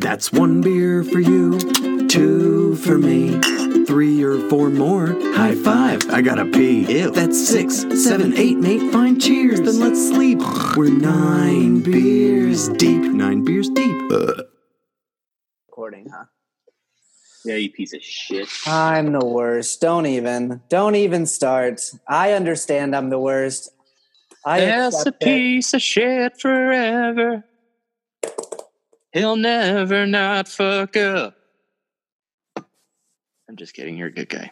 That's one beer for you, two for me, three or four more. High five, I gotta pee. Ew. That's six, seven, eight, mate. Fine, cheers. Then let's sleep. We're nine beers deep. Nine beers deep. Uh. recording, huh? Yeah, you piece of shit. I'm the worst. Don't even. Don't even start. I understand I'm the worst. I That's a accept it. piece of shit forever. He'll never not fuck up. I'm just kidding. You're a good guy.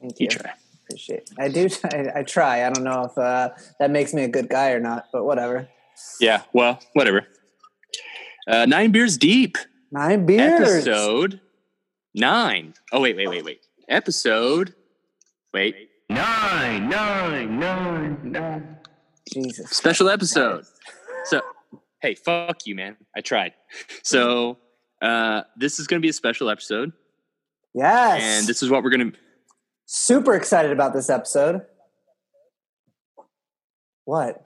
Thank You you. try. Appreciate. It. I do. I, I try. I don't know if uh, that makes me a good guy or not, but whatever. Yeah. Well, whatever. Uh, nine beers deep. Nine beers. Episode nine. Oh wait, wait, wait, wait. Episode. Wait. Nine, nine, nine, nine. Jesus. Special episode. So, hey, fuck you, man. I tried. So, uh, this is going to be a special episode, Yes. and this is what we're going to. Super excited about this episode. What?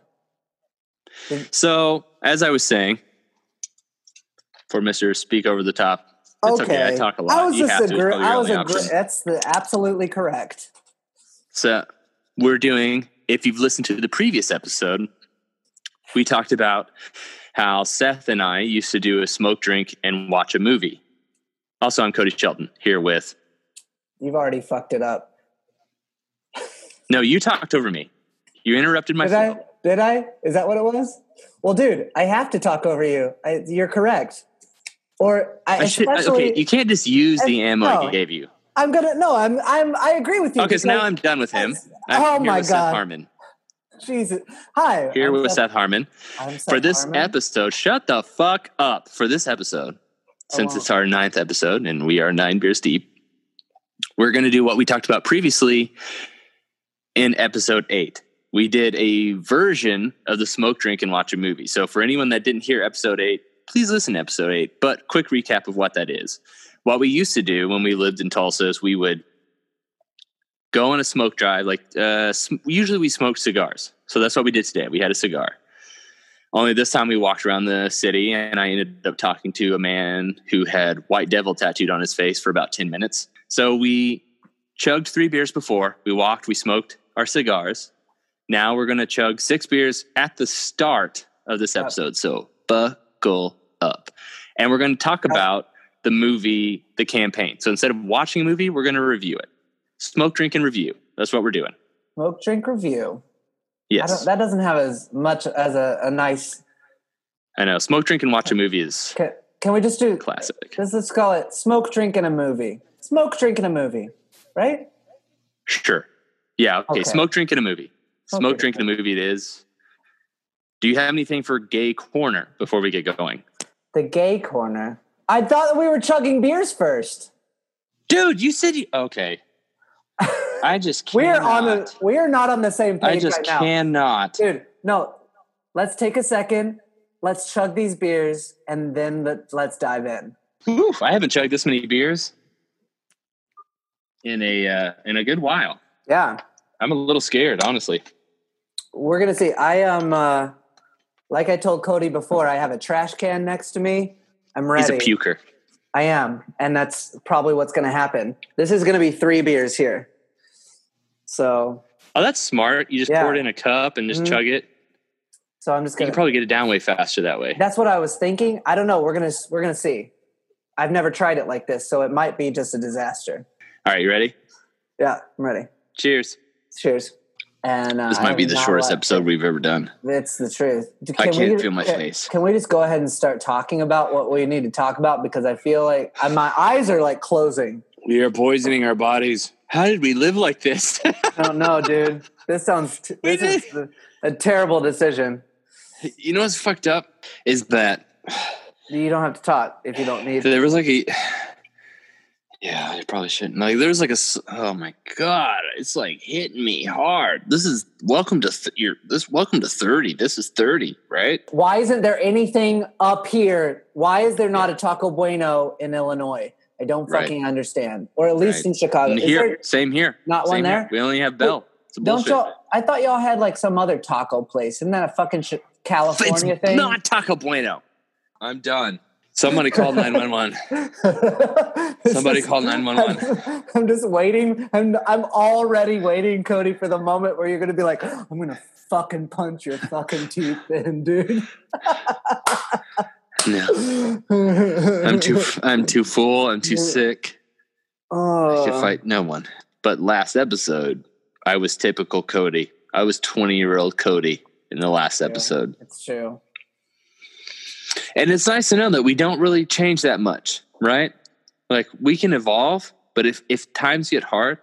So, as I was saying, for Mister Speak Over the Top, it's okay. I talk a lot. I was You just. Agree- I was agree- That's the absolutely correct. So, we're doing. If you've listened to the previous episode, we talked about how Seth and I used to do a smoke drink and watch a movie. Also, I'm Cody Shelton here with. You've already fucked it up. No, you talked over me. You interrupted my Did. I? Did I? Is that what it was? Well, dude, I have to talk over you. I, you're correct. Or I, I should, okay, you can't just use the ammo no. he gave you. I'm gonna no. I'm I'm I agree with you. Okay, so now I'm done with him. Oh I'm oh my God. Seth Harmon. Jesus. Hi. Here I'm with Seth Harmon I'm for this Harmon. episode. Shut the fuck up for this episode. I Since won't. it's our ninth episode and we are nine beers deep, we're going to do what we talked about previously in episode eight. We did a version of the smoke drink and watch a movie. So for anyone that didn't hear episode eight, please listen to episode eight. But quick recap of what that is. What we used to do when we lived in Tulsa is we would go on a smoke drive. Like uh, sm- usually we smoked cigars, so that's what we did today. We had a cigar. Only this time we walked around the city, and I ended up talking to a man who had White Devil tattooed on his face for about ten minutes. So we chugged three beers before we walked. We smoked our cigars. Now we're gonna chug six beers at the start of this episode. So buckle up, and we're gonna talk about the movie, the campaign. So instead of watching a movie, we're gonna review it. Smoke, drink, and review. That's what we're doing. smoke drink review. I Yes, don't, that doesn't have as much as a, a nice. I know. Smoke, drink, and watch a movie is Can, can we just do? classic. Let's let's call it smoke drink in a movie. Smoke drink in a movie, right? Sure. Yeah. Okay. Okay. Smoke, drink, and a movie. Smoke, drink, drink, and a movie. It is. Do you have anything for gay corner before we get going, The gay corner. I thought that we were chugging beers first. dude? You said you okay. I just We're on the. We are not on the same page. I just right now, cannot. dude. No, let's take a second. Let's chug these beers and then let, let's dive in. Oof, I haven't chugged this many beers in a uh, in a good while. Yeah, I'm a little scared, honestly. we're gonna see. I am. Uh, like I told Cody before, I have a trash can next to me. I'm ready. He's a puker. I am, and that's probably what's going to happen. This is going to be three beers here. So, Oh, that's smart. You just Yeah. pour it in a cup and just Mhm. chug it. so I'm just gonna. You can probably get it down way faster that way. That's what I was thinking. I don't know. We're gonna we're gonna see. I've never tried it like this, so it might be just a disaster. All right, you ready? Yeah, I'm ready. Cheers. Cheers. And uh, This I might be the shortest like- episode we've ever done. It's the truth. D- I we can't just- feel my can- face. Can we just go ahead and start talking about what we need to talk about? Because I feel like uh, my eyes are like closing. We are poisoning our bodies. How did we live like this? I don't know, dude. This sounds. T- this is a terrible decision. you know what's fucked up is that You don't have to talk if you don't need. there was like a yeah i probably shouldn't like there was like a s- oh my god it's like hitting me hard this is welcome to th- your this welcome to 30 this is 30 right Why isn't there anything up here? Why is there not a Taco Bueno in Illinois? I don't Right. fucking understand. Or at least Right. in Chicago. Here there- same here not Same one here. there? we only have bell it's a don't y'all? I thought y'all had like some other taco place. Isn't that a fucking sh- it's California thing? not taco bueno i'm done Somebody call 911. Somebody call 911. I'm, I'm just waiting. I'm I'm already waiting, Cody, for the moment where you're gonna be like, I'm gonna fucking punch your fucking teeth in, dude. No. I'm too I'm too full. I'm too sick. I Oh, could fight no one. But last episode, I was typical Cody. I was 20 year old Cody in the last episode. it's true. And it's nice to know that we don't really change that much, right? Like we can evolve, but if if times get hard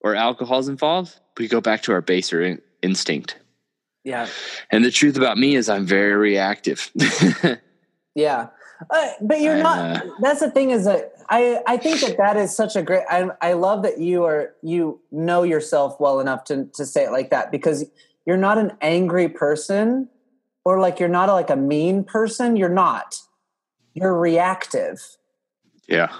or alcohol's involved, we go back to our baser in- instinct. Yeah, And the truth about me is I'm very reactive. yeah. Uh, but you're I'm, not. uh, that's the thing is that I I think that that is such a great. I I love that you are you know yourself well enough to to say it like that because you're not an angry person or like you're not like a mean person. You're not. You're reactive. yeah.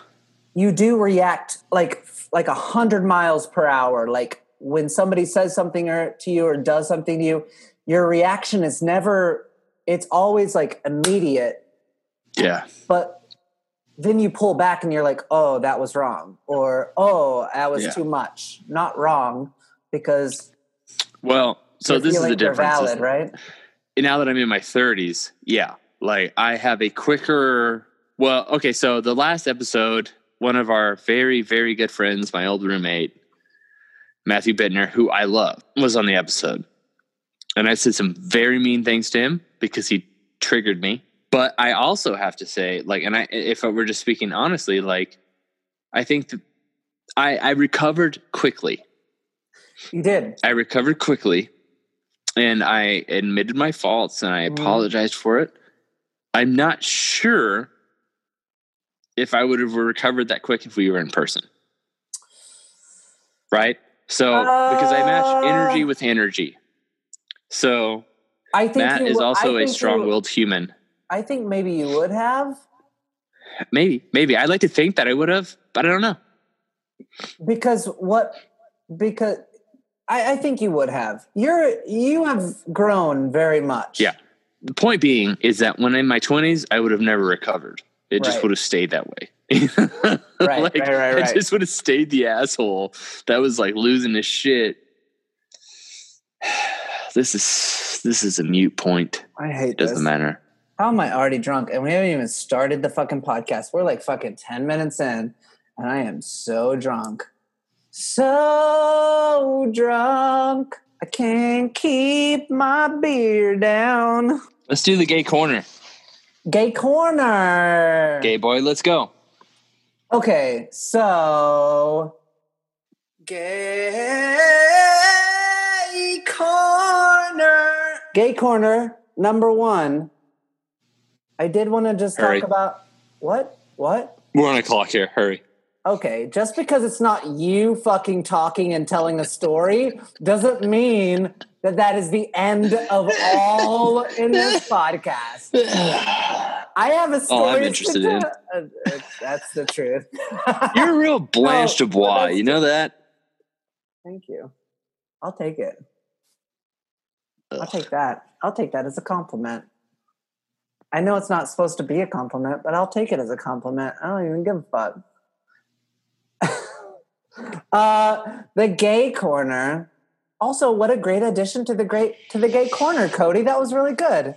you do react like like a hundred miles per hour like when somebody says something or to you or does something to you your reaction is never it's always like immediate Yeah. but then you pull back and you're like oh that was wrong or oh that was Yeah. too much not wrong because Well, so this is the difference. valid right now that I'm in my 30s, yeah, like I have a quicker. Well, okay, so the last episode, one of our very, very good friends, my old roommate, Matthew Bittner, who I love, was on the episode. And I said some very mean things to him because he triggered me. But I also have to say, like, and I, if I were just speaking honestly, like, I think that I, I recovered quickly. you did I recovered quickly and I admitted my faults and I Mm. apologized for it. I'm not sure if I would have recovered that quick if we were in person. Right? So, because I match energy Uh, with energy. So, i think Matt you is also a strong willed human. I think maybe you would have Maybe, maybe. I'd like to think that I would have, but I don't know. because what because I, I think you would have you're you have grown very much Yeah. The point being is that when in my 20s, I would have never recovered. It just would have stayed that way. Right, like, right, right, I just would have stayed the asshole that was like losing his shit. This is this is a mute point. i hate It doesn't this matter. How am i already drunk and we haven't even started the fucking podcast we're like fucking 10 minutes in and i am so drunk so drunk i can't keep my beer down Let's do the gay corner. gay corner Gay boy, let's go. Okay, so gay corner. Gay corner number one. I did want to just Hurry. talk about what? What? We're on a clock here. Hurry. Okay, just because it's not you fucking talking and telling a story doesn't mean that that is the end of all in this podcast. I have a story. All I'm to interested in. Uh, uh, That's the truth. You're a real Blanche No, Dubois. You know that? Thank you. I'll take it. I'll take that. I'll take that as a compliment. I know it's not supposed to be a compliment, but I'll take it as a compliment. I don't even give a fuck. uh, the gay corner. Also, what a great addition to the great to the gay corner, Cody. That was really good.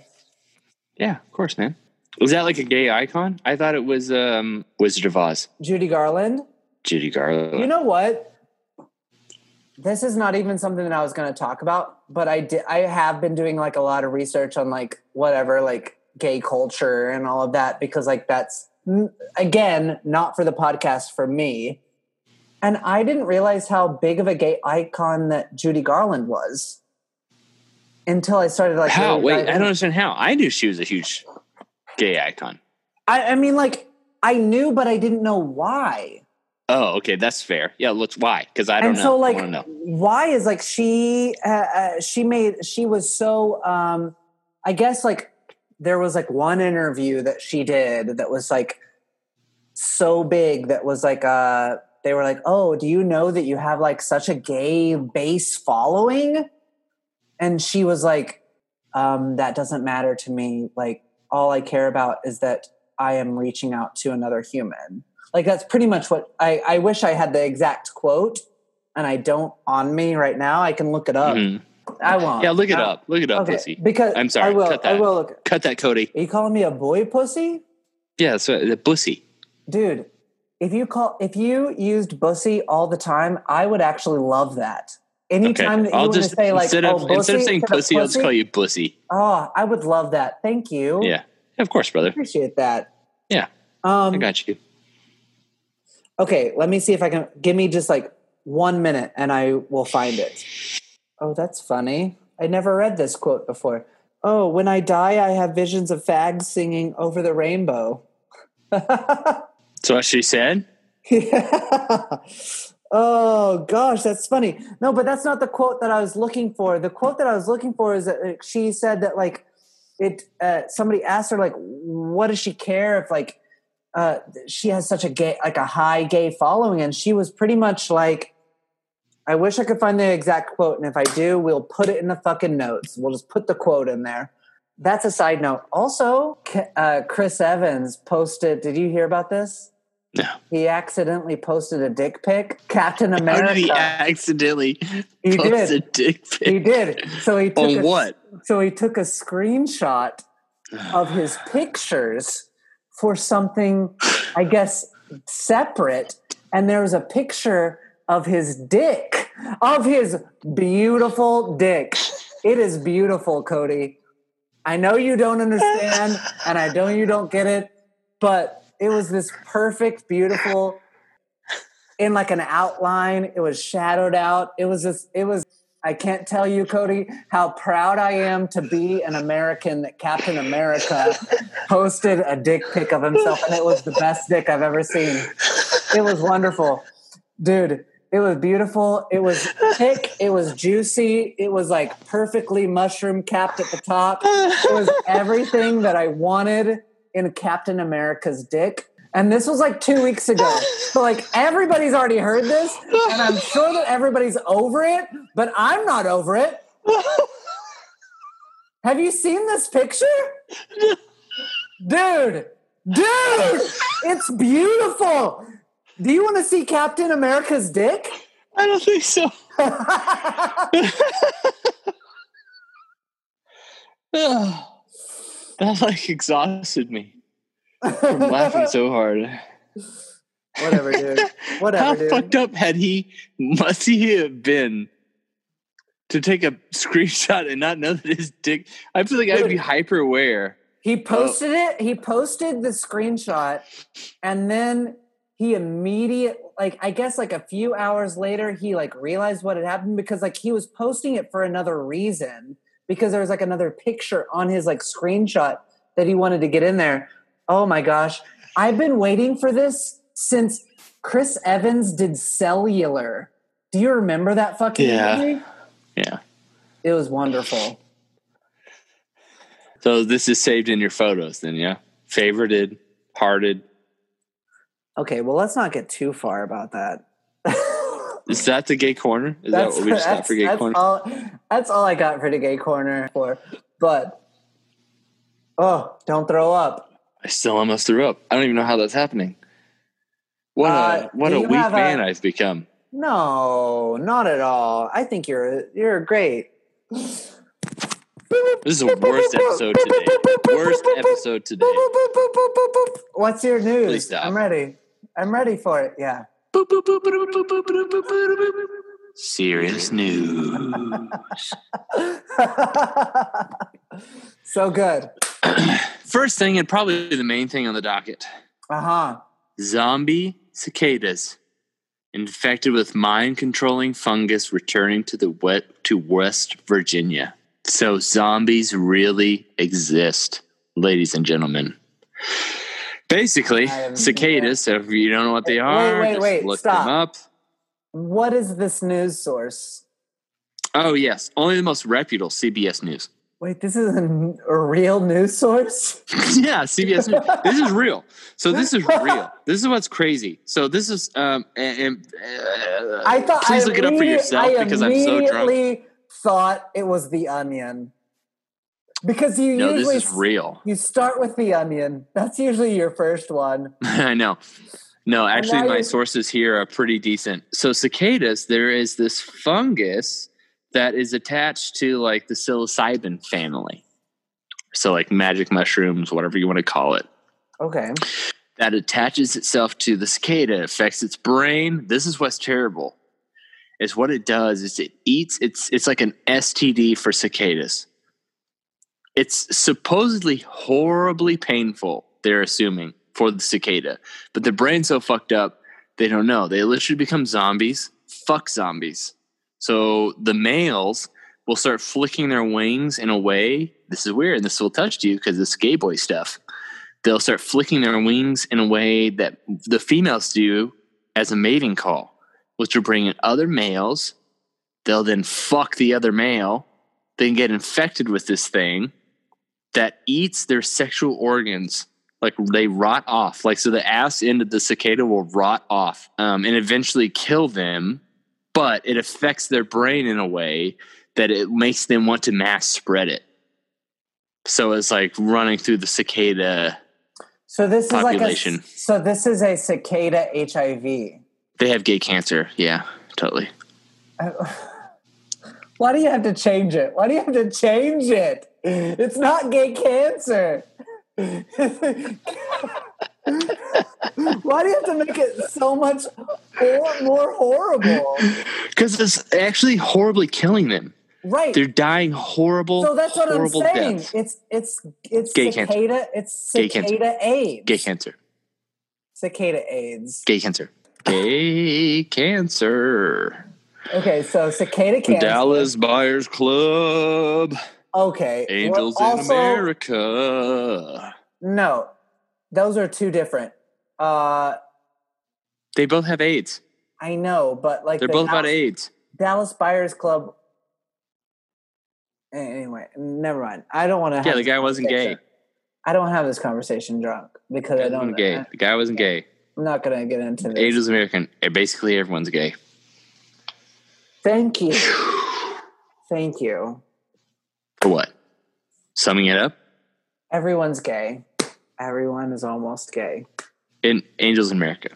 Yeah, of course, man. Was that like a gay icon? I thought it was um, Wizard of Oz, Judy Garland. Judy Garland. You know what? This is not even something that I was going to talk about, but I did. I have been doing like a lot of research on like whatever, like gay culture and all of that, because like that's again not for the podcast for me. And I didn't realize how big of a gay icon that Judy Garland was until I started like. how? really Wait, diving I don't understand how. I knew she was a huge gay icon. I, I mean, like I knew, but I didn't know why. Oh, okay, that's fair. Yeah, let's why? Because I don't and know. so like know. why is like she uh, uh, she made she was so um i guess like there was like one interview that she did that was like so big that was like uh they were like oh do you know that you have like such a gay base following and she was like um that doesn't matter to me like all i care about is that I am reaching out to another human. Like that's pretty much what I, I wish I had the exact quote and I don't on me right now. I can look it up. Mhm. I won't. Yeah, look it I- up. Look it up, Okay, pussy. because I'm sorry, I will. cut I that. will look. Cut that, Cody. Are you calling me a boy pussy, Yeah, so the pussy. dude? If you call if you used bussy all the time, I would actually love that. Anytime that you I'll want to just say like, instead oh, of instead of saying instead of pussy, I'll just call you bussy. Oh, I would love that. Thank you. Yeah, of course, brother. I appreciate that. Yeah, Um, I got you. Okay, let me see if I can give me just like one minute and I will find it. Oh, that's funny. I never read this quote before. Oh, when I die, I have visions of fags singing over the rainbow. So what she said? Yeah. Oh gosh, that's funny. No, but that's not the quote that I was looking for. The quote that I was looking for is that she said that like it. Uh, somebody asked her like, what does she care if like uh, she has such a gay like a high gay following, and she was pretty much like, I wish I could find the exact quote, and if I do, we'll put it in the fucking notes. We'll just put the quote in there. That's a side note. Also, uh, Chris Evans posted. Did you hear about this? No. He accidentally posted a dick pic. Captain How America. did he accidentally He post did. a dick pic? He did. So he took On a, what? So he took a screenshot of his pictures for something, I guess, separate. And there was a picture of his dick, of his beautiful dick. It is beautiful, Cody. I know you don't understand, and I know you don't get it, but it was this perfect, beautiful, in like an outline. It was shadowed out. It was just, it was I can't tell you, Cody, how proud I am to be an American that Captain America posted a dick pic of himself, and it was the best dick I've ever seen. It was wonderful. Dude, it was beautiful. It was thick. It was juicy. It was like perfectly mushroom capped at the top. It was everything that I wanted in Captain America's dick. And this was like two weeks ago. So, like, everybody's already heard this, and I'm sure that everybody's over it, but I'm not over it. Have you seen this picture? Dude, dude, it's beautiful. Do you want to see Captain America's dick? I don't think so. that like exhausted me from laughing so hard. Whatever, dude. Whatever, How dude. fucked up had he must he have been to take a screenshot and not know that his dick? I feel like I'd be hyper aware. He posted it. He posted the screenshot, and then he immediate like I guess like a few hours later he like realized what had happened because like he was posting it for another reason because there was like another picture on his like screenshot that he wanted to get in there. Oh my gosh, I've been waiting for this since Chris Evans did Cellular. Do you remember that fucking Yeah. movie? Yeah. It was wonderful. So this is saved in your photos, then, yeah. Favorited, hearted. Okay, well let's not get too far about that. Is that the gay corner? Is that what we just got for gay that's corner? All, that's all I got for the gay corner for. But oh, don't throw up. I still almost threw up. I don't even know how that's happening. What Uh, a what a weak man I've become. No, not at all. I think you're you're great. This is the worst episode today. Worst episode today. What's your news? Please stop. I'm ready. I'm ready for it. Yeah. Serious news. so good. First thing, and probably the main thing on the docket Uh huh. zombie cicadas infected with mind controlling fungus returning to the wet to West Virginia. So zombies really exist, ladies and gentlemen. Basically, cicadas, if you don't know what they are, wait, just wait, look stop. them up. What is this news source? Oh, yes. Only the most reputable CBS News. Wait, this is a, a real news source? yeah, CBS News. This is real. So this is real. This is what's crazy. So this is um and, and, uh, I thought please I look it up for yourself because I'm so drunk. thought it was the onion. Because you No, usually this is real. you start with the onion. That's usually your first one. I know. No, actually, my sources here are pretty decent. So, cicadas, there is this fungus that is attached to like the psilocybin family. So, like magic mushrooms, whatever you want to call it, Okay. that attaches itself to the cicada, affects its brain. This is what's terrible. Is what it does is it eats. It's it's like an STD for cicadas. It's supposedly horribly painful. They're assuming for the cicada, but the brain's so fucked up they don't know. They literally become zombies. Fuck zombies. So the males will start flicking their wings in a way. This is weird. and This will touch you because it's gay boy stuff. They'll start flicking their wings in a way that the females do as a mating call, which will bring in other males. They'll then fuck the other male, then get infected with this thing that eats their sexual organs. Like they rot off. Like so, the ass end of the cicada will rot off um, and eventually kill them. But it affects their brain in a way that it makes them want to mass spread it. So it's like running through the cicada. So this Population. is like a so this is a cicada HIV. They have gay cancer. Yeah, totally. Why do you have to change it? Why do you have to change it? It's not gay cancer. Why do you have to make it so much hor- more horrible? Because it's actually horribly killing them. Right. They're dying horrible, so that's what I'm saying. It's it's it's Gay cancer. cicada. It's Gay cancer. AIDS. Gay cancer. Cicada AIDS. Gay cancer. Gay cancer. Okay, so cicada cancer. Dallas Buyers Club. Okay. well, Angels in America. No, those are two different. Uh, They both have AIDS. I know, but like They're the both about AIDS. Dallas Buyers Club. Anyway, never mind. I don't want to. Yeah, the guy wasn't gay. I don't have this conversation drunk because I don't. gay. The guy wasn't gay. I'm not going to get into this. Angels American. eh, Basically, everyone's gay. Thank you. Thank you. For what? Summing it up, Everyone's gay. Everyone is almost gay. in Angels in America.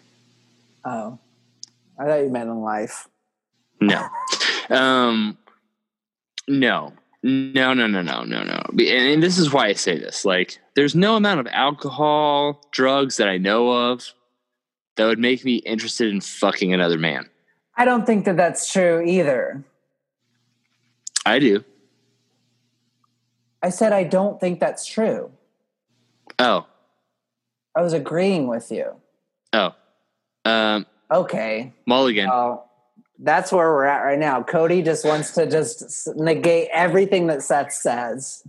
Oh, I thought you meant in life. No. Um no. No, no, no, no, no, no. And, and this is why I say this. Like, there's no amount of alcohol, drugs that I know of that would make me interested in fucking another man. I don't think that that's true either. I do. I said I don't think that's true. Oh. I was agreeing with you. Oh. Um Okay. Mulligan. Well, that's where we're at right now. Cody just wants to just negate everything that Seth says.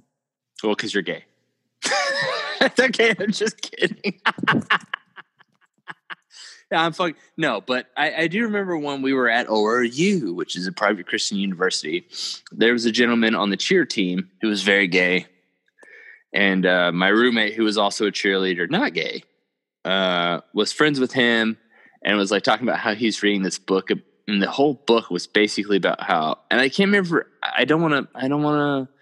Well, because you're gay. It's okay. I'm just kidding. I'm fucking no, but I, I do remember when we were at ORU, which is a private Christian university. There was a gentleman on the cheer team who was very gay, and uh, my roommate, who was also a cheerleader, not gay, uh, was friends with him and was like talking about how he's reading this book, and the whole book was basically about how. And I can't remember. I don't want to. I don't want to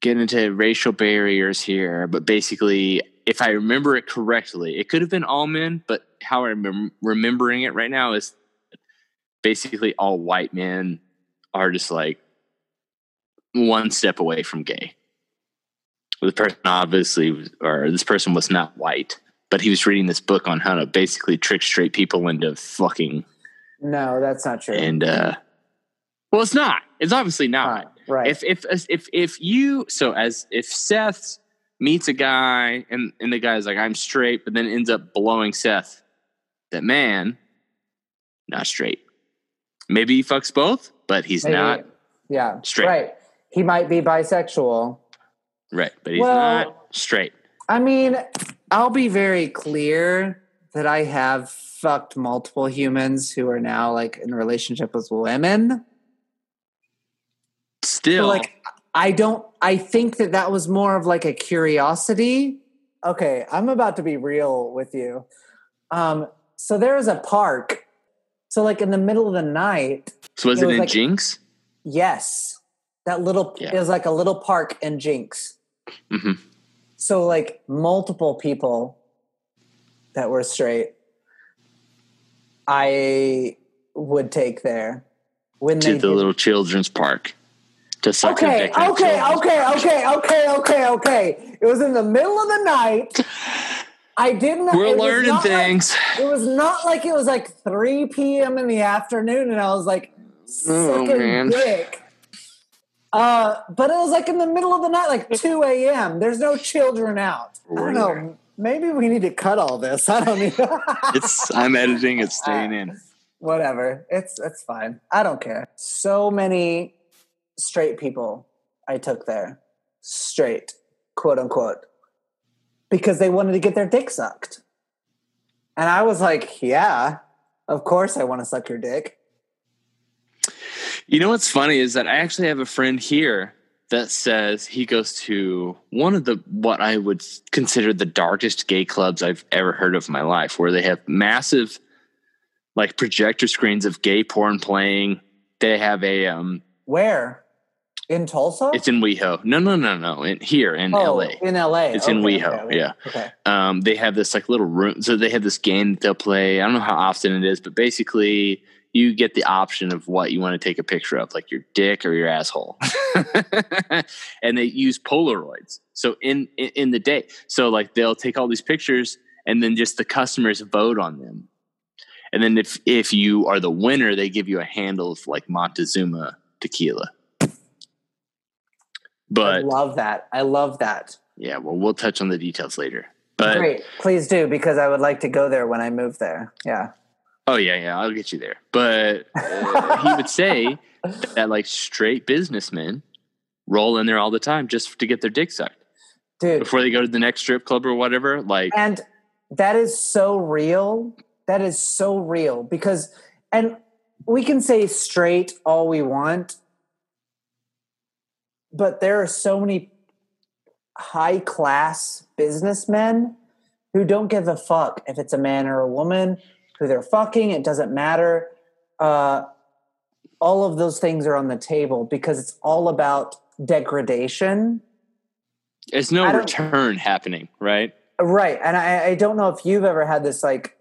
get into racial barriers here, but basically, if I remember it correctly, it could have been all men, but how I'm remembering it right now is basically all white men are just like one step away from gay. The person obviously, was- or this person was not white, but he was reading this book on how to basically trick straight people into fucking No, that's not true. and uh well it's not it's obviously not right. if if if if you so as if Seth meets a guy and and the guy's like I'm straight, but then ends up blowing Seth, that man, not straight. Maybe he fucks both, but he's Maybe- not yeah. straight. Right. He might be bisexual. right, but he's Well- not straight. I mean, I'll be very clear that I have fucked multiple humans who are now like in a relationship with women. Still, So, like I don't I think that that was more of like a curiosity. Okay, I'm about to be real with you. Um so there is a park. So like in the middle of the night, so was it was in like- Jenks? yes. That little Yeah. it was like a little park in Jenks. hmm So like multiple people that were straight, I would take there when To they the did- little children's park to suck Okay, dick in okay, okay, okay, okay, okay, okay. It was in the middle of the night. I didn't. We're was learning not like- things. it was not like it was like 3 p.m. in the afternoon, and I was like Oh, sucking dick. Uh, but it was like in the middle of the night, like 2 a.m. There's no children out. I don't know. Maybe we need to cut all this. I don't need. it's I'm editing. It's staying in. Whatever. It's it's fine. I don't care. So many straight people I took there, straight, quote unquote, because they wanted to get their dick sucked. And I was like, yeah, of course I want to suck your dick. You know what's funny is that I actually have a friend here that says he goes to one of the what I would consider the darkest gay clubs I've ever heard of in my life, where they have massive like projector screens of gay porn playing. They have a um Where? In Tulsa? it's in WeHo. No, no, no, no. In here in oh, LA. In LA. It's in Okay, WeHo, okay, yeah. Okay. um, they have this like little room. So they have this game that they'll play. I don't know how often it is, but basically you get the option of what you want to take a picture of, like your dick or your asshole. and they use Polaroids. So in, in in the day, so like they'll take all these pictures and then just the customers vote on them. And then if if you are the winner, they give you a handle of like Montezuma tequila. I love that. I love that. yeah, well, we'll touch on the details later. But Great. Please do because I would like to go there when I move there. Yeah. Oh yeah, yeah, I'll get you there. But uh, he would say that like straight businessmen roll in there all the time just to get their dick sucked Dude. before they go to the next strip club or whatever. Like, And that is so real. That is so real because, and we can say straight all we want, but there are so many high class businessmen who don't give a fuck if it's a man or a woman, who they're fucking, it doesn't matter. Uh, all of those things are on the table because it's all about degradation. there's no return happening, right? Right. And I, I don't know if you've ever had this like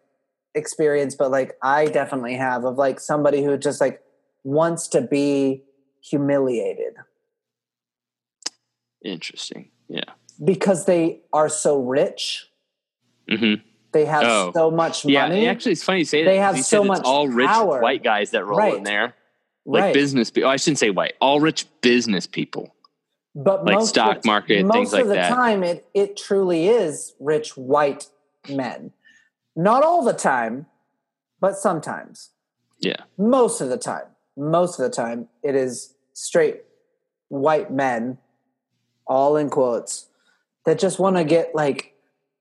experience, but like I definitely have of like somebody who just like wants to be humiliated Interesting. Yeah. because they are so rich. hmm They have Oh. so much money. Yeah. Actually, it's funny you say that. They have so much it's all rich power. white guys that roll Right. in there, like right. business people. Oh, I shouldn't say white. All rich business people. but like stock market, most things like that. Most of the time it it truly is rich white men. Not all the time, but sometimes. Yeah. most of the time most of the time it is straight white men all in quotes that just want to get like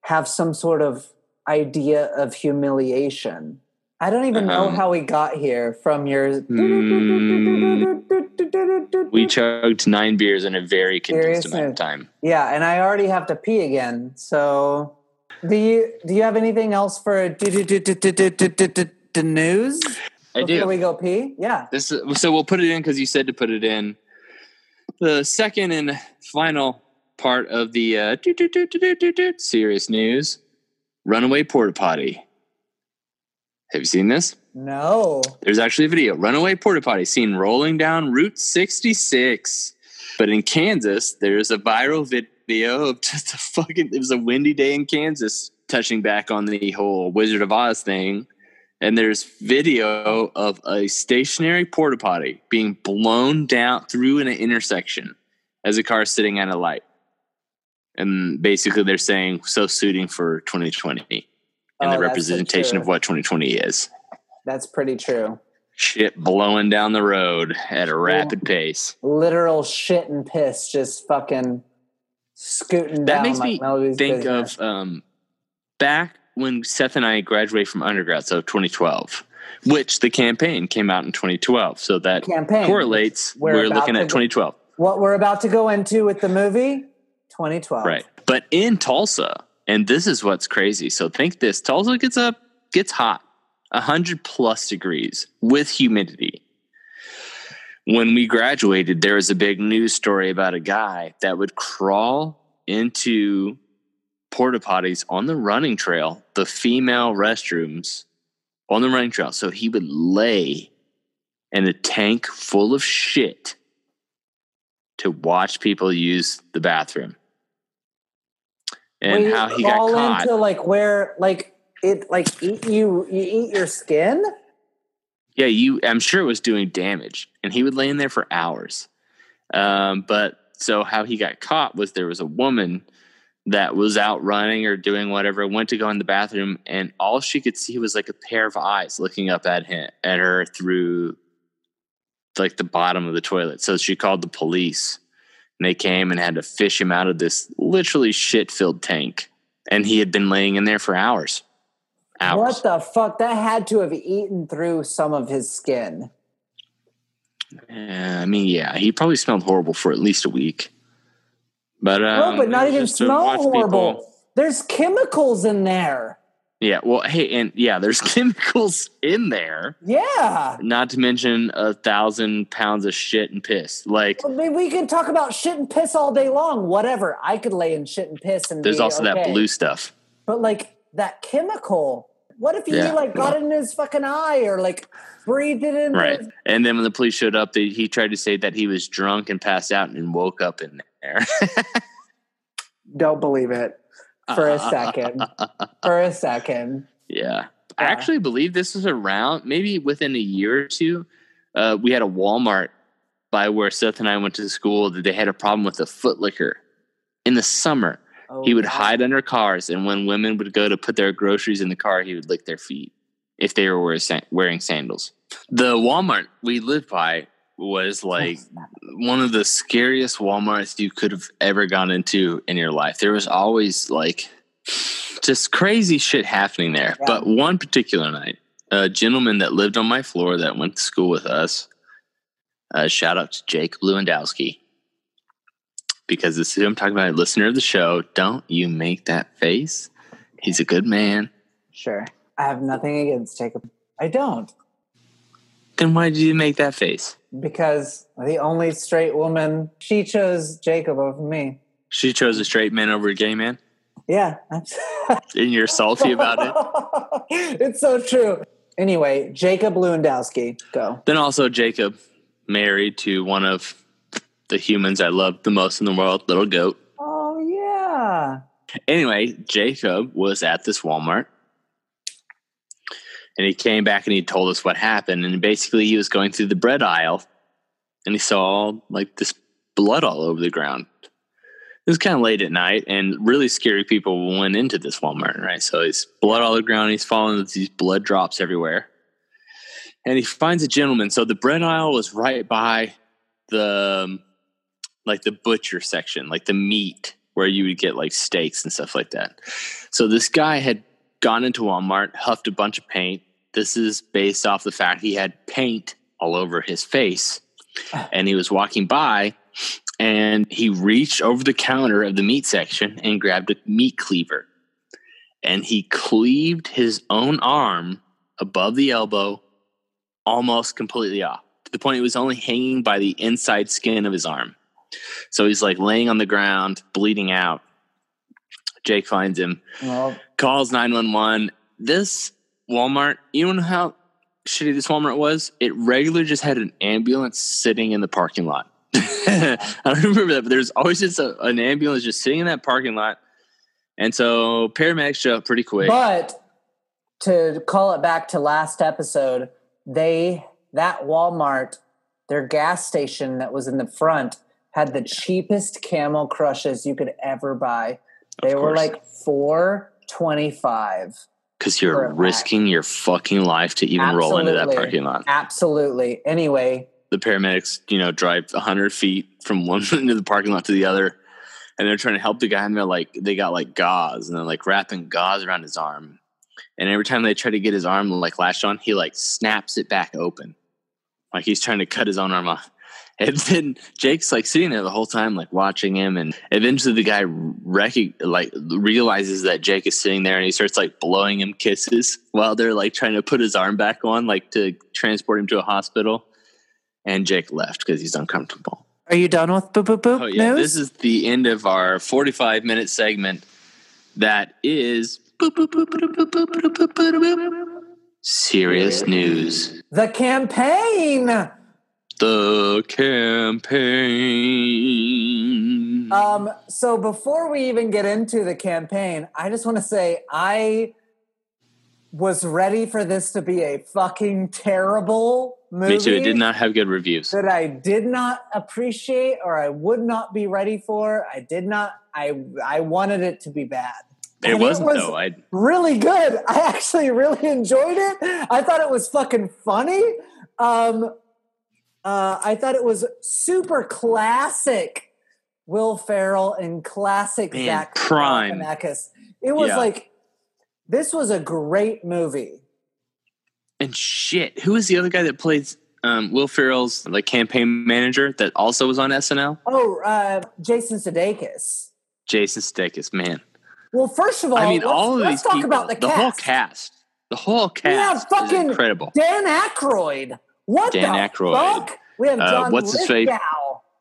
have some sort of idea of humiliation i don't even know Um, how we got here from your We chugged nine beers in a very condensed Seriously? amount of time. yeah and i already have to pee again so do you do you have anything else for the news I before do. we go pee yeah This is, so we'll put it in because you said to put it in. The second and final part of the uh, serious news: runaway porta potty. Have you seen this? no There's actually a video. Runaway porta potty seen rolling down Route 66. But in Kansas, there's a viral video of just a fucking. It was a windy day in Kansas, touching back on the whole Wizard of Oz thing. And there's video of a stationary porta potty being blown down through an intersection as a car is sitting at a light. And basically, they're saying so suiting for 2020 and Oh, the that's so representation of what 2020 is that's pretty true shit blowing down the road at a rapid pace. literal shit and piss just fucking scooting That down. That makes like me Think business. of um, back when Seth and I graduated from undergrad, so 2012, which the campaign came out in 2012. So that campaign. correlates. We're We're, looking at go- 2012. What we're about to go into with the movie, 2012. Right. But in Tulsa, and this is what's crazy. So think this Tulsa gets up, gets hot, 100 plus degrees with humidity. When we graduated, there was a big news story about a guy that would crawl into porta potties on the running trail, the female restrooms on the running trail. So he would lay in a tank full of shit to watch people use the bathroom. And how he got caught. into like where like it like eat you you eat your skin. yeah, you I'm sure it was doing damage. And he would lay in there for hours. Um, but so how he got caught was there was a woman that was out running or doing whatever, went to go in the bathroom, and all she could see was like a pair of eyes looking up at him at her through like the bottom of the toilet. So she called the police and they came and had to fish him out of this literally shit filled tank. And he had been laying in there for hours. Hours. What the fuck? That had to have eaten through some of his skin. Yeah, I mean, yeah, he probably smelled horrible for at least a week. But um, no, but not even smell horrible. people- There's chemicals in there. Yeah, well, hey, and yeah, there's chemicals in there. Yeah. Not to mention a thousand pounds of shit and piss. Like, I mean, we can talk about shit and piss all day long. Whatever. I could lay in shit and piss and there's also that blue stuff. But like that chemical. What if he Yeah, like got well- it in his fucking eye or like breathed it in? Right. his- And then when the police showed up, they, he tried to say that he was drunk and passed out and woke up in there. Don't believe it for a second. for a second. Yeah. I actually believe this was around maybe within a year or two. Uh, we had a Walmart by where Seth and I went to school that they had a problem with the foot licker in the summer. Oh, he would God. hide under cars, and when women would go to put their groceries in the car, he would lick their feet if they were wearing, wearing sandals. The Walmart we lived by was like one of the scariest Walmarts you could have ever gone into in your life. There was always like just crazy shit happening there. Yeah. But one particular night, a gentleman that lived on my floor that went to school with us, uh, shout out to Jake Lewandowski, because this is who I'm talking about, a listener of the show. Don't you make that face. He's a good man. Sure. I have nothing against Jacob. I don't. Then why did you make that face? Because the only straight woman, she chose Jacob over me. She chose a straight man over a gay man, Yeah. and you're salty about it. it's so true. Anyway, Jacob Lewandowski, go. Then also Jacob, married to one of the humans I love the most in the world, little goat. Oh, yeah. Anyway, Jacob was at this Walmart. And he came back and he told us what happened. And basically, he was going through the bread aisle and he saw like this blood all over the ground. It was kind of late at night, and really scary people went into this Walmart, right? So he's blood all over the ground. He's falling with these blood drops everywhere. And he finds a gentleman. So the bread aisle was right by the um, like the butcher section, like the meat where you would get like steaks and stuff like that. So this guy had gone into Walmart, huffed a bunch of paint. This is based off the fact he had paint all over his face. Ah. And he was walking by and he reached over the counter of the meat section and grabbed a meat cleaver. And he cleaved his own arm above the elbow almost completely off to the point it was only hanging by the inside skin of his arm. So he's like laying on the ground, bleeding out. Jake finds him, Well, calls 911. This Walmart, you know how shitty this Walmart was? It regularly just had an ambulance sitting in the parking lot. I don't remember that, but there's always just a, an ambulance just sitting in that parking lot. And so paramedics show up pretty quick. But to call it back to last episode, they that Walmart, their gas station that was in the front had the cheapest camel crushes you could ever buy. They were like four twenty five. Because you're pack. risking your fucking life to even roll into that parking lot. Absolutely. Anyway, the paramedics, you know, drive 100 feet from one end of the parking lot to the other. And they're trying to help the guy. And they're like, they got like gauze and they're like wrapping gauze around his arm. And every time they try to get his arm like lashed on, he like snaps it back open. Like he's trying to cut his own arm off. And then Jake's like sitting there the whole time, like watching him. And eventually the guy rec- like realizes that Jake is sitting there and he starts like blowing him kisses while they're like trying to put his arm back on, like to transport him to a hospital and Jake left because he's uncomfortable. Are you done with boop boop boop Oh yeah, news? this is the end of our 45 minute segment. That is boop, boop, boop, boop, boop, boop, boop, boop, boop, boop. serious news. the campaign. The campaign. Um, so before we even get into the campaign, I just want to say I was ready for this to be a fucking terrible movie. Me too. It did not have good reviews. that I did not appreciate or I would not be ready for. I did not. I I wanted it to be bad. It And wasn't was though. I really good. I actually really enjoyed it. I thought it was fucking funny. Um, uh, I thought it was super classic. Will Ferrell and classic Man, Zach prime. It was Yeah. like this was a great movie. and shit. Who was the other guy that plays um, Will Ferrell's like campaign manager that also was on SNL? Oh, uh, Jason Sudeikis. Jason Sudeikis. Man, Well, first of all, I mean, let's, all of let's these talk people, about the, the cast. whole cast, the whole cast is fucking incredible. Dan Aykroyd. What Dan the Aykroyd. fuck? We have Uh, John what's his face?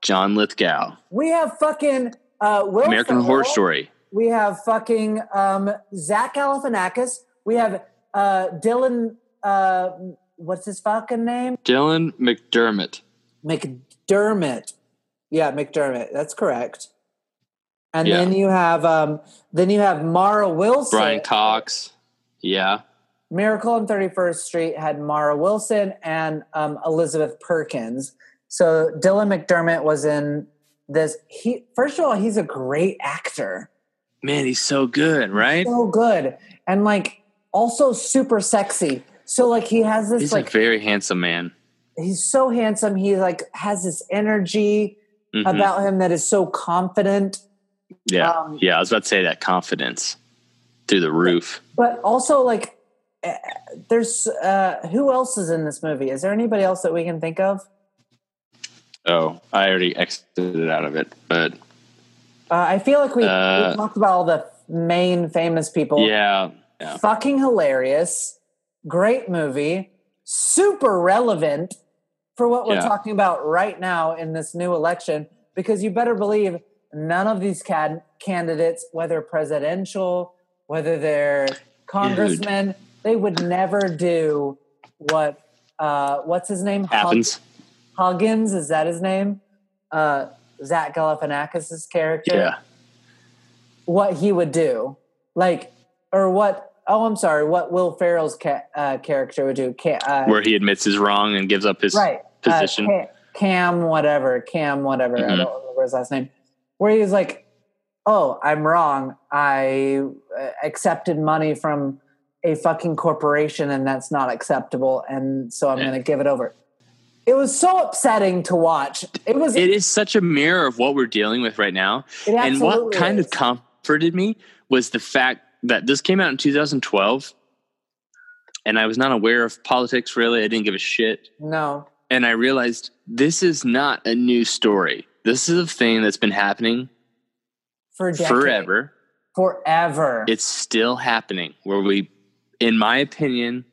John Lithgow, We have fucking uh, Will American Ferrell. Horror Story. We have fucking um, Zach Galifianakis. We have uh, Dylan. Uh, what's his fucking name? Dylan McDermott. McDermott. Yeah, McDermott. That's correct. And Yeah. then you have um, then you have Mara Wilson. Brian Cox. Yeah. Miracle on 31st Street had Mara Wilson and um, Elizabeth Perkins. So Dylan McDermott was in this. He first of all, he's a great actor, Man, he's so good, right? so good, and like also super sexy. So like he has this He's like a very handsome man. he's so handsome. He like has this energy Mhm. about him that is so confident, yeah. um, yeah, I was about to say that confidence through the roof. but also like there's uh who else is in this movie? Is there anybody else that we can think of? Oh, I already exited out of it, but Uh, I feel like we, Uh, we talked about all the main famous people. yeah, yeah. Fucking hilarious. Great movie. Super relevant for what we're Yeah. talking about right now in this new election because you better believe none of these cad- candidates, whether presidential, whether they're congressmen, they would never do what uh, what's his name? Happens. Huggins, is that his name? Uh, Zach Galifianakis' character Yeah. what he would do, like, or what? Oh, I'm sorry. What Will Ferrell's ca- uh, character would do? Uh, Where he admits his wrong and gives up his right? position. Uh, Cam, whatever. Cam, whatever. I Mhm. don't remember his last name. Where he's like, "Oh, I'm wrong. I uh, accepted money from a fucking corporation, and that's not acceptable. And so I'm Yeah. going to give it over." It was so upsetting to watch. It was. it is such a mirror of what we're dealing with right now. it and what kind is. of comforted me was the fact that this came out in 2012 and I was not aware of politics really. I didn't give a shit. no. And I realized this is not a new story. This is a thing that's been happening For forever. Forever. It's still happening where we, in my opinion,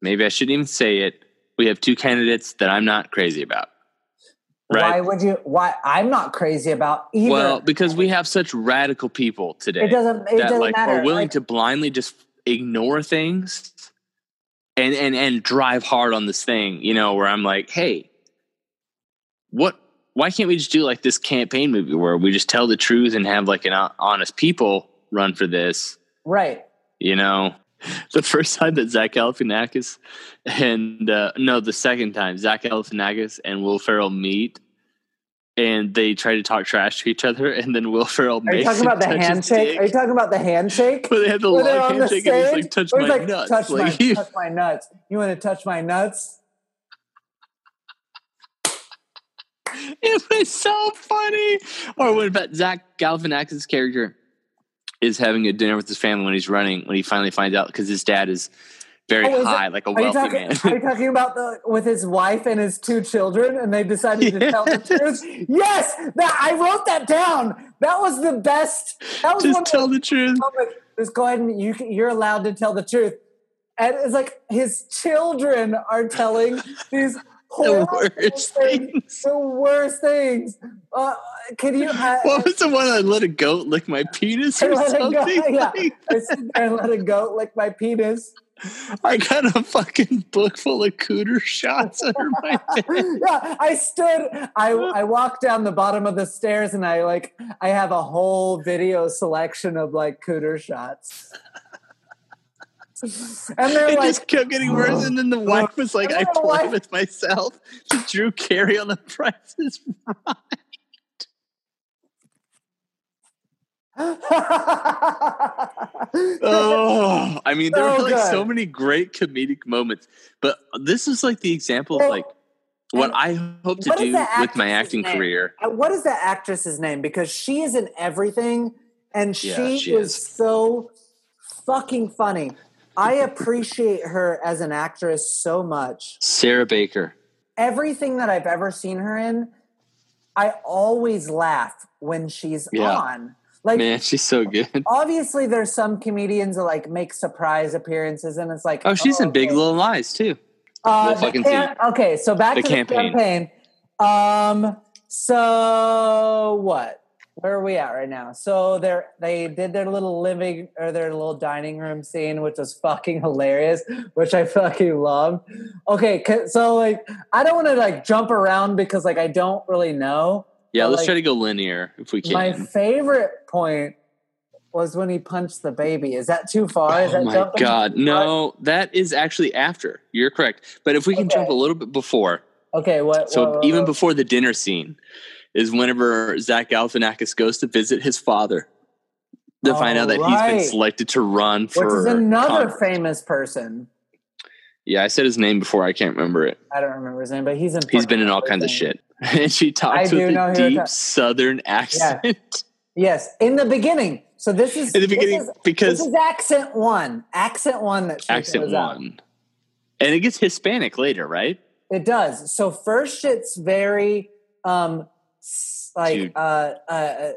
maybe I shouldn't even say it, we have two candidates that I'm not crazy about. Why would you? Why I'm not crazy about either. Well, because we have such radical people today. it doesn't. It that doesn't like matter. are willing Like, to blindly just ignore things and and and drive hard on this thing you know where i'm like hey what why can't we just do like this campaign movie where we just tell the truth and have like an honest people run for this right. you know the first time that Zach Galifianakis and uh, no, the second time Zach Galifianakis and Will Ferrell meet, and they try to talk trash to each other, and then Will Ferrell Are you talking about the him touch his handshake? Are you talking about the handshake? But they had the Where long they're the handshake and he's like, touch my like, nuts. Touch like, my, touch my nuts. You want to touch my nuts? it was so funny. Or what about Zach Galifianakis' character is having a dinner with his family when he's running, when he finally finds out because his dad is very Oh, is it- high, like a Are wealthy talking? man. Are you talking about the with his wife and his two children, and they decided to tell the truth? Yes, that I wrote that down. That was the best. That was one Just of tell the the truth. moment, just go ahead and you you're allowed to tell the truth. And it's like his children are telling these horrible worst things. things. The worst things. Uh, can you? Uh, What was the one I let a goat lick my penis or it go, something? yeah. Like, I sit there and let a goat lick my penis. I got a fucking book full of cooter shots under my bed. yeah, I stood. I I walked down the bottom of the stairs, and I like I have a whole video selection of like cooter shots. And they're It like, just kept getting worse, and then the wife was like, "I play wife- with myself." To Drew Carey on the Price is Right. Oh, I mean, there So were like so many great comedic moments, but this is like the example of like what I hope to do with my acting name? career. Uh, what is the actress's name? Because she is in everything, and she, Yeah, she is is. so fucking funny. I appreciate her as an actress so much. Sarah Baker. Everything that I've ever seen her in, I always laugh when she's Yeah. on. Like Man, she's so good. obviously there's some comedians that like make surprise appearances and it's like Oh, she's in Big. Little Lies too. Uh, We'll the fucking cam- Okay, so back The to campaign. the campaign. Um, so what? Where are we at right now? So they they did their little living or their little dining room scene, which was fucking hilarious, which I fucking loved. Okay, so like I don't want to like jump around because like I don't really know. Yeah, But, let's like, try to go linear if we can. My favorite point was when he punched the baby. Is that too far? Is Oh that my jumping god, no, that is actually after. You're correct, but if we can jump a little bit before, Okay, what? so what- what- even before the dinner scene, is whenever Zach Galifianakis goes to visit his father to find out that he's been selected to run for. which is another Congress. famous person. Yeah, I said his name before. I can't remember it. I don't remember his name, but he's in. He's been in all kinds of shit, and she talks do with a deep Southern accent Yes, in the beginning. So this is in the this beginning is- because this is accent one. Accent one that she accent throws out. one, and it gets Hispanic later, right? It does. So first, it's very um like Dude. uh, uh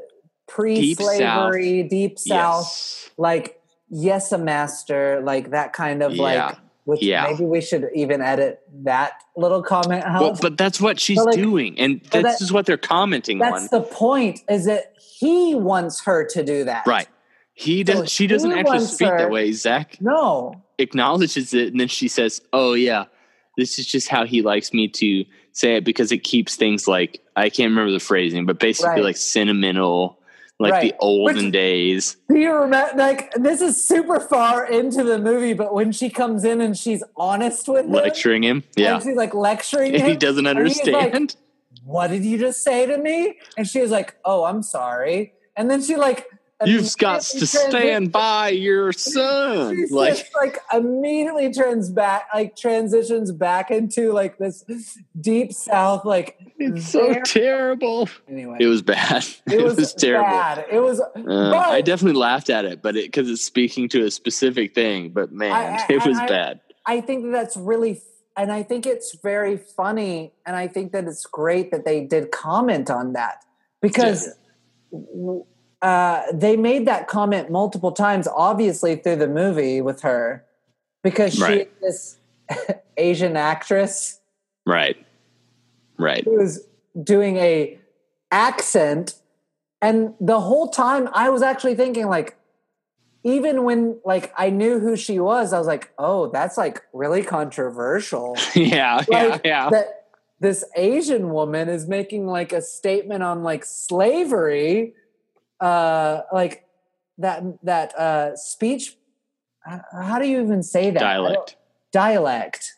pre-slavery, deep south, Yes. like yes, a master, like that kind of Yeah. like. Which Yeah. maybe we should even edit that little comment out. Well, but that's what she's like, doing, and this that- is what they're commenting That's on. the point. Is that he wants her to do that? Right. He So does. she doesn't actually speak her- that way. Zach No. acknowledges it, and then she says, "Oh yeah, this is just how he likes me to say it because it keeps things like I can't remember the phrasing, but basically Right. like sentimental, like Right. the olden Which- days." Do you remember? Like this is super far into the movie, but when she comes in and she's honest with Lecturing him, yeah, and she's like lecturing him. he doesn't and he's like, understand. what did you just say to me? And she was like, "Oh, I'm sorry." And then she like You've got to stand by your son. She Like, just, like immediately turns back, like transitions back into like this deep south, like it's so terrible. anyway. It was bad. It, was, terrible. Bad. It was. Uh, but- I definitely laughed at it, but it because it's speaking to a specific thing. But man, I- I- it was I- I- bad. I think that's really, and I think it's very funny, and I think that it's great that they did comment on that because uh, they made that comment multiple times, obviously through the movie with her, because she Right. is this Asian actress Right, right. who is doing a accent, and the whole time I was actually thinking like. Even when like I knew who she was, I was like, "Oh, that's like really controversial." yeah, yeah, yeah. that this Asian woman is making like a statement on like slavery, uh, like that that uh, speech. How do you even say that Dialect. Dialect.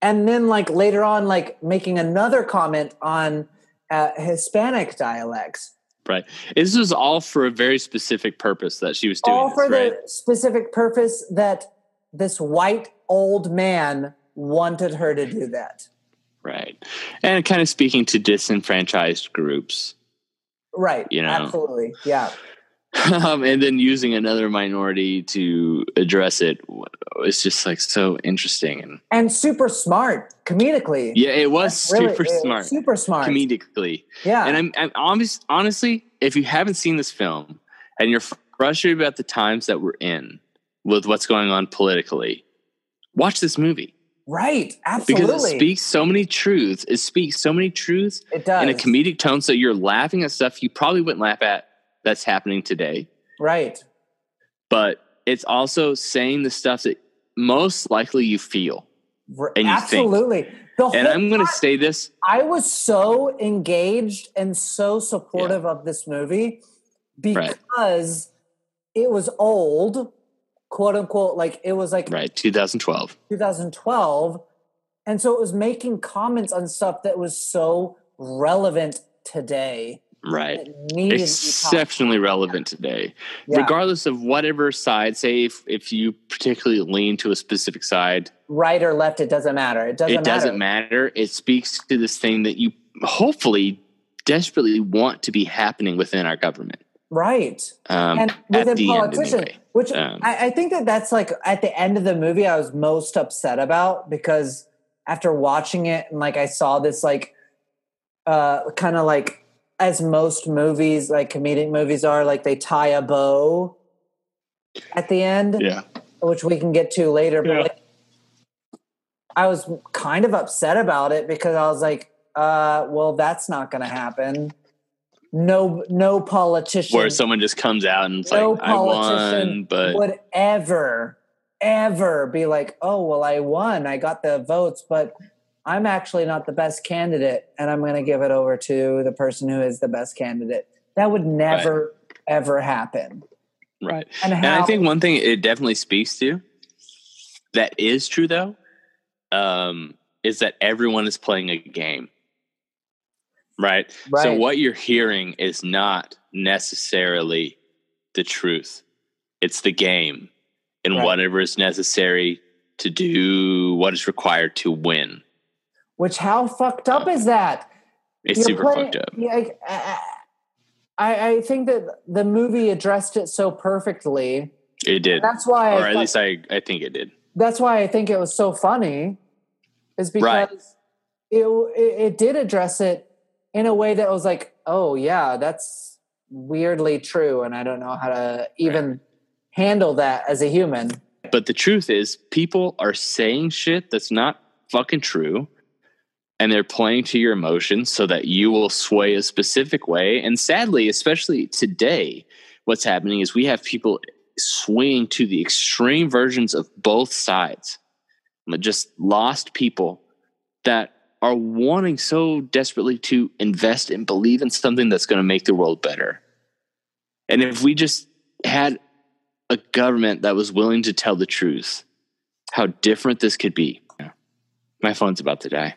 And then like later on, like making another comment on uh, Hispanic dialects. Right. This was all for a very specific purpose that she was doing. all this, for right? the specific purpose that this white old man wanted her to do that. Right. And kind of speaking to disenfranchised groups. Right. You know. Absolutely. Yeah. um, and then using another minority to address it it's just like so interesting. And And super smart comedically. yeah, it was That's really- super was smart. Super smart. Comedically. yeah. And I'm, I'm honest, honestly, if you haven't seen this film and you're frustrated about the times that we're in with what's going on politically, watch this movie. Right. Absolutely. because it speaks so many truths. It speaks so many truths It does. in a comedic tone, so you're laughing at stuff you probably wouldn't laugh at that's happening today. Right. But it's also saying the stuff that most likely you feel. And you think. Absolutely. The And I'm going to say this. I was so engaged and so supportive of this movie Right. because it was old, quote unquote, like it was like Right, 2012. 2012. And so it was making comments on stuff that was so relevant today. Right. Needed to exceptionally relevant today Yeah. regardless of whatever side say if, if you particularly lean to a specific side right or left, it doesn't matter. It doesn't it doesn't matter it speaks to this thing that you hopefully desperately want to be happening within our government Right. um, and at within the end politicians, anyway which Um, I, I think that that's like at the end of the movie, I was most upset about because after watching it and like I saw this like uh kind of like as most movies like comedic movies are like they tie a bow at the end yeah which we can get to later but Yeah. like I was kind of upset about it because I was like uh well that's not going to happen no no politician where someone just comes out and it's no like i politician won but would ever, ever be like, oh, well, I won. I got the votes, but I'm actually not the best candidate. And I'm going to give it over to the person who is the best candidate. That would never, ever happen. right And, And I think one thing it definitely speaks to that is true though, um, is that everyone is playing a game. Right? So what you're hearing is not necessarily the truth. It's the game and Right. whatever is necessary to do what is required to win. which how fucked up is that? It's You're super playing- fucked up. Yeah, I, I, I think that the movie addressed it so perfectly. It did. That's why, Or I at thought- least I, I think it did. that's why I think it was so funny, is because Right. it, it it did address it in a way that was like, oh yeah, that's weirdly true, and I don't know how to even handle that as a human. But the truth is, people are saying shit that's not fucking true. And they're playing to your emotions so that you will sway a specific way. And sadly, especially today, what's happening is we have people swinging to the extreme versions of both sides. Just lost people that are wanting so desperately to invest and believe in something that's going to make the world better. And if we just had a government that was willing to tell the truth, how different this could be. My phone's about to die.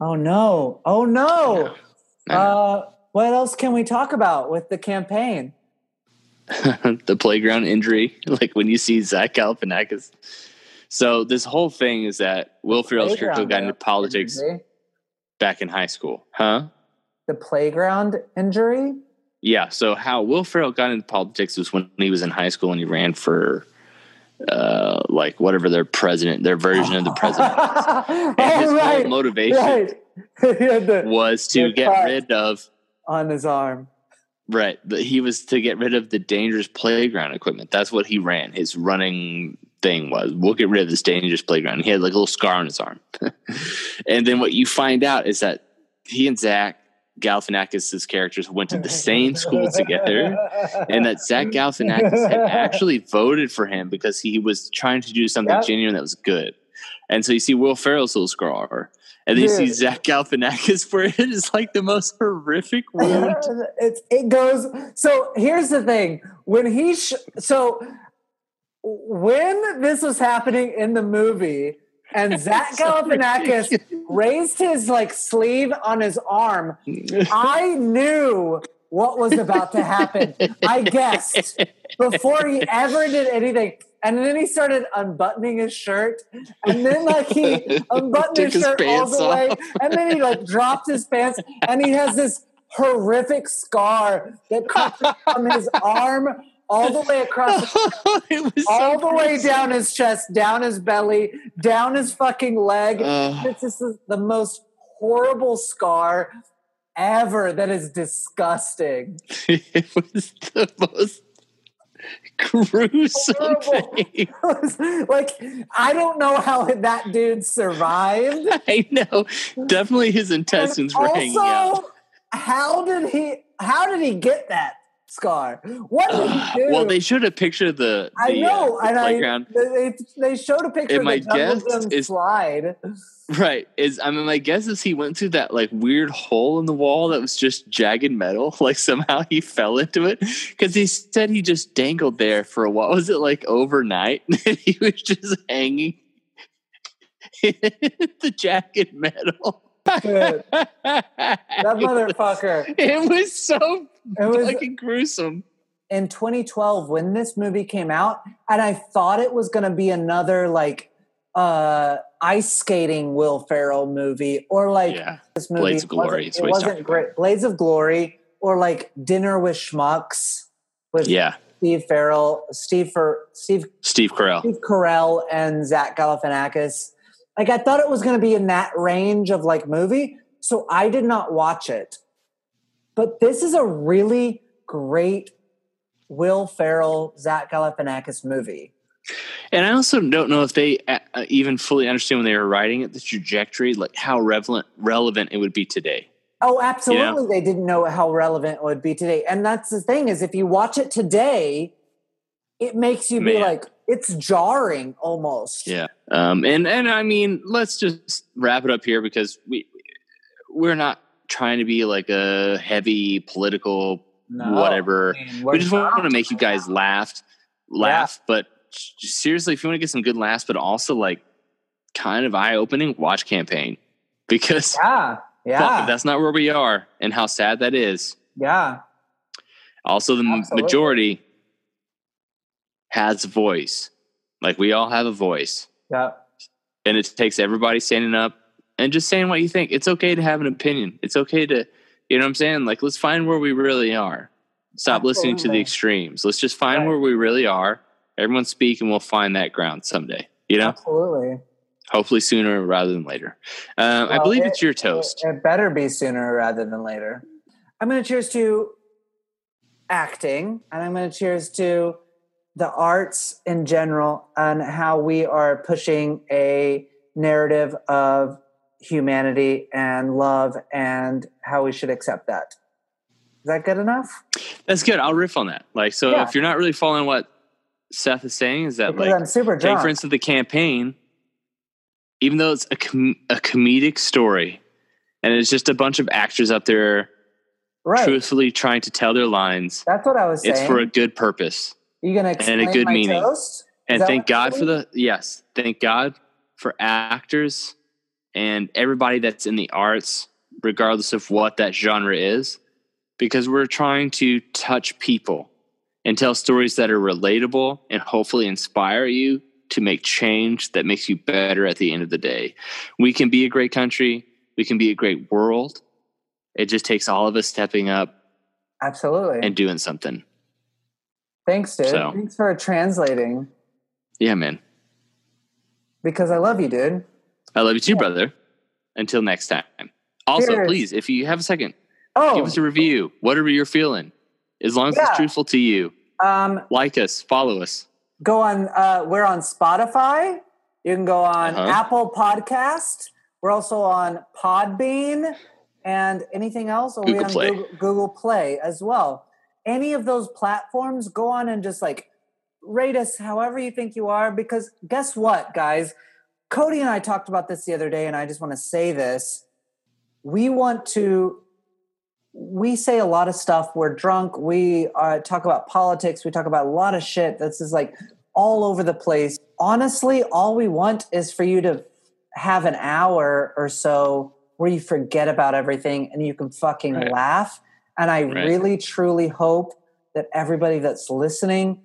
Oh no! Oh no! Uh, what else can we talk about with the campaign? the playground injury, like when you see Zach Galifianakis. So this whole thing is that Will Ferrell's character got into politics injury? Back in high school, huh? The playground injury. Yeah. So how Will Ferrell got into politics was when he was in high school and he ran for, uh, like whatever their president, their version of the president. oh And his right, whole motivation right. the was to get rid of on his arm. Right. The, he was to get rid of the dangerous playground equipment. That's what he ran. His running thing was we'll get rid of this dangerous playground. He had like a little scar on his arm. and then what you find out is that he and Zach Galifianakis' characters went to the same school together. And that Zach Galifianakis had actually voted for him because he was trying to do something Yep. genuine that was good. And so you see Will Ferrell's little scar, and then you see Zach Galifianakis where it is like the most horrific wound. it goes. So here's the thing: when he sh- so when this was happening in the movie, and Zach Galifianakis raised his like sleeve on his arm, I knew what was about to happen. I guessed before he ever did anything. And then he started unbuttoning his shirt. And then like he unbuttoned his his shirt all the way. off. And then he like dropped his pants and he has this horrific scar that comes from his arm all the way across it was so all the way down his chest, down his belly, down his fucking leg. Uh. this is the most horrible scar ever. That is disgusting. it was the most gruesome thing. like I don't know how that dude survived. I know. Definitely his intestines were hanging out. how did he? How did he get that scar? What did Uh, he do? well, they showed a picture of the, I know, uh, the playground. I they, they showed a picture And of my the guess is- slide. Right. Is I mean my guess is he went through that like weird hole in the wall that was just jagged metal. Like somehow he fell into it. Because he said he just dangled there for a while. Was it like overnight? He was just hanging in the jagged metal. Dude, that motherfucker. It was so It was fucking gruesome. in 2012 when this movie came out, and I thought it was going to be another like uh ice skating Will Ferrell movie or like Yeah. this movie Blades of Glory it wasn't great. Blades of Glory or like Dinner with Schmucks with Yeah. Steve Farrell, Steve for Steve Steve Carell. Steve Carell and Zach Galifianakis. Like I thought it was going to be in that range of like movie, so I did not watch it. But this is a really great Will Ferrell, Zach Galifianakis movie. And I also don't know if they uh, even fully understand when they were writing it, the trajectory, like how relevant relevant it would be today. Oh, absolutely! They didn't know how relevant it would be today, and that's the thing is, if you watch it today, it makes you be like, it's jarring almost. Yeah. Um, and and I mean, let's just wrap it up here because we we're not trying to be like a heavy political No, whatever. I mean, We we're just want to make you guys laugh, laugh. But seriously, if you want to get some good laughs, but also like kind of eye opening, watch campaign because Yeah, fuck, yeah, that's not where we are, and how sad that is. yeah. Also, the Absolutely. majority has a voice. Like we all have a voice. Yeah. and it takes everybody standing up and just saying what you think. It's okay to have an opinion. It's okay to, you know what I'm saying? Like, let's find where we really are. Stop listening to the extremes. Let's just find Right. where we really are. Everyone speak and we'll find that ground someday, you know, Absolutely. hopefully sooner rather than later. Um, I believe it- it's your toast. It, it better be sooner rather than later. I'm going to cheers to acting, and I'm going to cheers to the arts in general and how we are pushing a narrative of humanity and love and how we should accept that. Is that good enough? That's good. I'll riff on that. Like, so Yeah. if you're not really following what Seth is saying, is that Because like, I'm super drunk. take for instance the campaign even though it's a, com- a comedic story and it's just a bunch of actors up there right. truthfully trying to tell their lines That's what I was saying. it's for a good purpose you going to explain and a good meaning. toast? and thank god for the yes thank god for actors and everybody that's in the arts regardless of what that genre is because we're trying to touch people and tell stories that are relatable and hopefully inspire you to make change that makes you better at the end of the day. We can be a great country, we can be a great world. It just takes all of us stepping up Absolutely. and doing something. Thanks, dude. So- Thanks for translating Yeah, man. because I love you, dude. I love you too, brother. Until next time. Also, Cheers. please, if you have a second, Oh, give us a review. Whatever you're feeling, as long as Yeah. it's truthful to you. um, Like us, follow us. go on. Uh, we're on Spotify. You can go on Uh-huh. Apple Podcast. We're also on Podbean and anything else. We Google on Play. Google, Google Play as well? Any of those platforms, go on and just like rate us however you think you are. Because guess what, guys? Cody and I talked about this the other day, and I just want to say this. We want to we say a lot of stuff. We're drunk. We uh, talk about politics. We talk about a lot of shit. This is like all over the place. Honestly, all we want is for you to have an hour or so where you forget about everything and you can fucking Right. laugh. And I Right. really, truly hope that everybody that's listening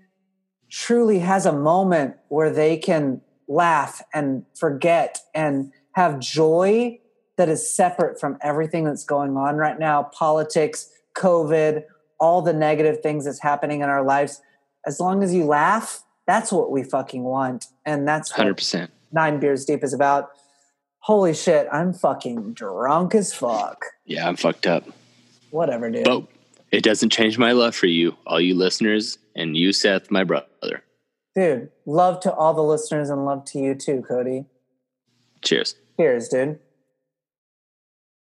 truly has a moment where they can laugh and forget and have joy that is separate from everything that's going on right now politics, COVID, all the negative things that's happening in our lives. As long as you laugh, that's what we fucking want. And that's 100%. Nine Beers Deep is about. Holy shit, I'm fucking drunk as fuck. Yeah, I'm fucked up. Whatever, dude. But it doesn't change my love for you, all you listeners and you, Seth, my brother. Dude, love to all the listeners and love to you too, Cody. Cheers. Cheers, dude.